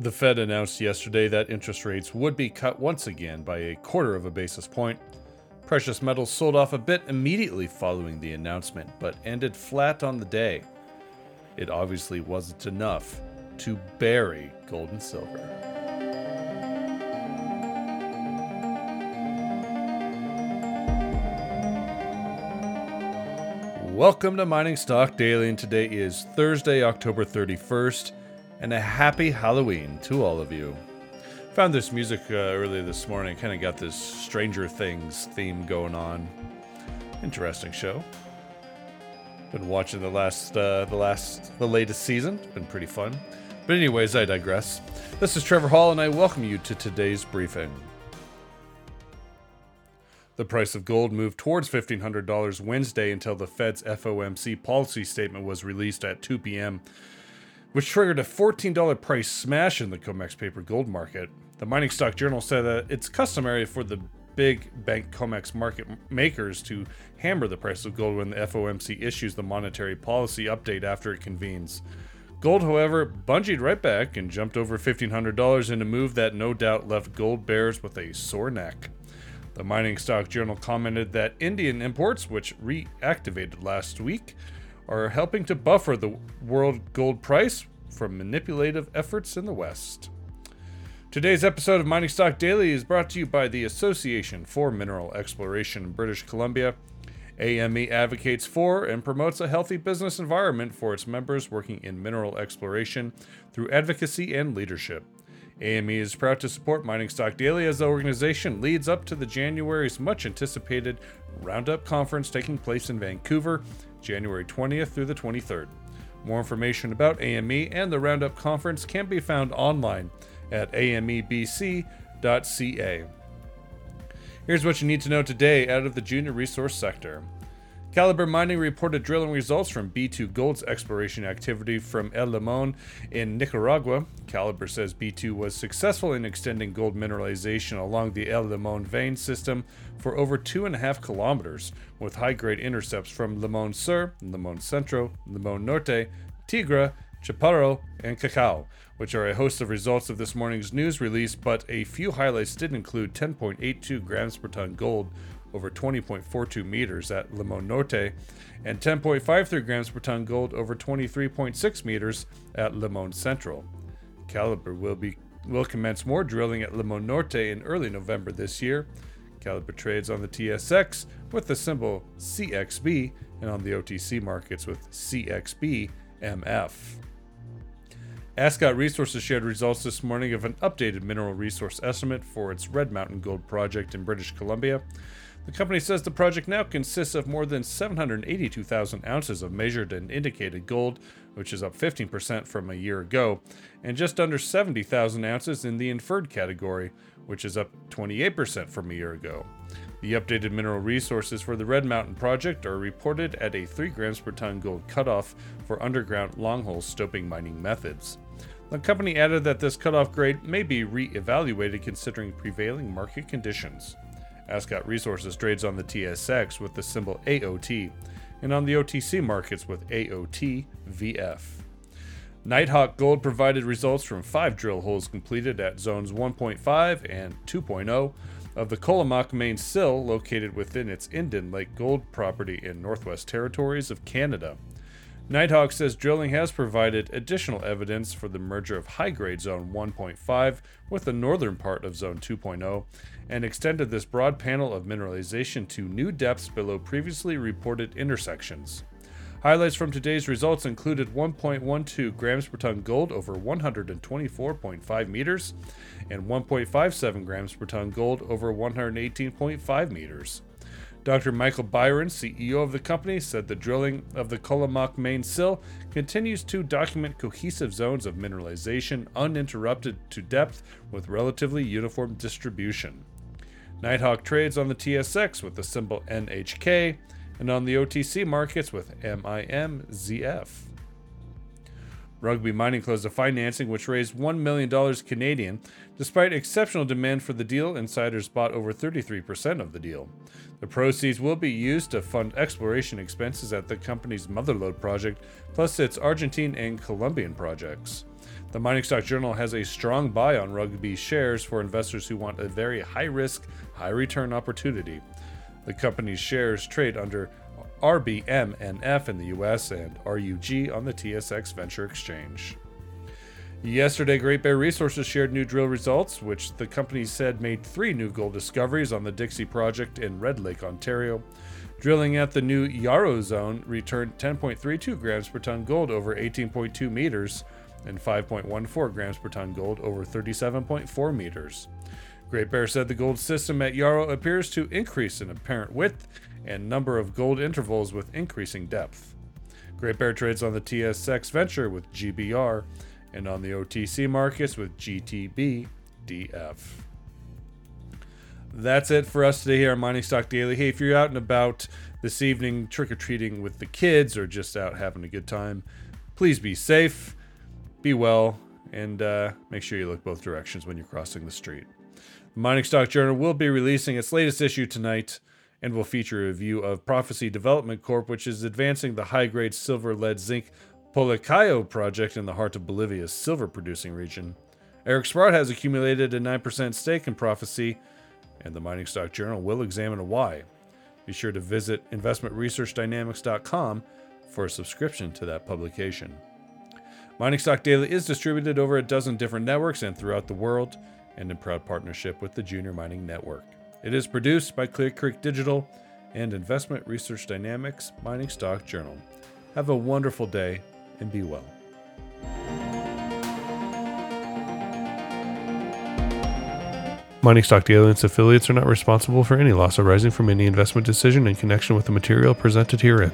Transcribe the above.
The Fed announced yesterday that interest rates would be cut once again by a quarter of a basis point. Precious metals sold off a bit immediately following the announcement, but ended flat on the day. It obviously wasn't enough to bury gold and silver. Welcome to Mining Stock Daily, and today is Thursday, October 31st and a happy Halloween to all of you. Found this music uh, earlier this morning, kind of got this Stranger Things theme going on. Interesting show. Been watching the last, uh, the last, the latest season. Been pretty fun. But anyways, I digress. This is Trevor Hall, and I welcome you to today's briefing. The price of gold moved towards $1,500 Wednesday until the Fed's FOMC policy statement was released at 2 p.m which triggered a $14 price smash in the COMEX paper gold market. The Mining Stock Journal said that it's customary for the big bank COMEX market makers to hammer the price of gold when the FOMC issues the monetary policy update after it convenes. Gold, however, bungeed right back and jumped over $1,500 in a move that no doubt left gold bears with a sore neck. The Mining Stock Journal commented that Indian imports, which reactivated last week, are helping to buffer the world gold price from manipulative efforts in the West. Today's episode of Mining Stock Daily is brought to you by the Association for Mineral Exploration in British Columbia. AME advocates for and promotes a healthy business environment for its members working in mineral exploration through advocacy and leadership. AME is proud to support Mining Stock Daily as the organization leads up to the January's much anticipated Roundup conference taking place in Vancouver January 20th through the 23rd. More information about AME and the Roundup Conference can be found online at amebc.ca. Here's what you need to know today out of the junior resource sector. Calibre Mining reported drilling results from B2 Gold's exploration activity from El Limon in Nicaragua. Calibre says B2 was successful in extending gold mineralization along the El Limon vein system for over two and a half kilometers, with high grade intercepts from Limon Sur, Limon Centro, Limon Norte, Tigre, Chaparro, and Cacao, which are a host of results of this morning's news release, but a few highlights did include 10.82 grams per ton gold over 20.42 meters at Limon Norte, and 10.53 grams per ton gold over 23.6 meters at Limon Central. Calibre will be will commence more drilling at Limon Norte in early November this year. Calibre trades on the TSX with the symbol CXB and on the OTC markets with CXBMF. Ascot Resources shared results this morning of an updated mineral resource estimate for its Red Mountain Gold project in British Columbia. The company says the project now consists of more than 782,000 ounces of measured and indicated gold, which is up 15% from a year ago, and just under 70,000 ounces in the inferred category, which is up 28% from a year ago. The updated mineral resources for the Red Mountain project are reported at a 3 grams per ton gold cutoff for underground longhole stoping mining methods. The company added that this cutoff grade may be re evaluated considering prevailing market conditions. Ascot Resources trades on the TSX with the symbol AOT and on the OTC markets with AOTVF. Nighthawk Gold provided results from five drill holes completed at zones 1.5 and 2.0 of the Colomac main sill located within its Indin Lake Gold property in Northwest Territories of Canada. Nighthawk says drilling has provided additional evidence for the merger of high grade Zone 1.5 with the northern part of Zone 2.0 and extended this broad panel of mineralization to new depths below previously reported intersections. Highlights from today's results included 1.12 grams per ton gold over 124.5 meters and 1.57 grams per ton gold over 118.5 meters. Dr. Michael Byron, CEO of the company, said the drilling of the Colomac main sill continues to document cohesive zones of mineralization uninterrupted to depth with relatively uniform distribution. Nighthawk trades on the TSX with the symbol NHK and on the OTC markets with MIMZF. Rugby Mining closed a financing which raised $1 million Canadian. Despite exceptional demand for the deal, insiders bought over 33% of the deal. The proceeds will be used to fund exploration expenses at the company's Motherlode project, plus its Argentine and Colombian projects. The Mining Stock Journal has a strong buy on Rugby shares for investors who want a very high risk, high return opportunity. The company's shares trade under RBMNF in the US and RUG on the TSX Venture Exchange. Yesterday, Great Bear Resources shared new drill results, which the company said made three new gold discoveries on the Dixie project in Red Lake, Ontario. Drilling at the new Yarrow zone returned 10.32 grams per ton gold over 18.2 meters and 5.14 grams per ton gold over 37.4 meters. Great Bear said the gold system at Yarrow appears to increase in apparent width and number of gold intervals with increasing depth. Great Bear trades on the TSX Venture with GBR and on the OTC markets with GTB DF. That's it for us today here on Mining Stock Daily. Hey, if you're out and about this evening trick or treating with the kids or just out having a good time, please be safe, be well, and uh, make sure you look both directions when you're crossing the street. The Mining Stock Journal will be releasing its latest issue tonight and will feature a review of Prophecy Development Corp, which is advancing the high grade silver lead zinc Pulacayo project in the heart of Bolivia's silver producing region. Eric Sprott has accumulated a 9% stake in Prophecy, and the Mining Stock Journal will examine why. Be sure to visit investmentresearchdynamics.com for a subscription to that publication. Mining Stock Daily is distributed over a dozen different networks and throughout the world, and in proud partnership with the Junior Mining Network. It is produced by Clear Creek Digital and Investment Research Dynamics Mining Stock Journal. Have a wonderful day and be well. Mining Stock Daily and its affiliates are not responsible for any loss arising from any investment decision in connection with the material presented herein.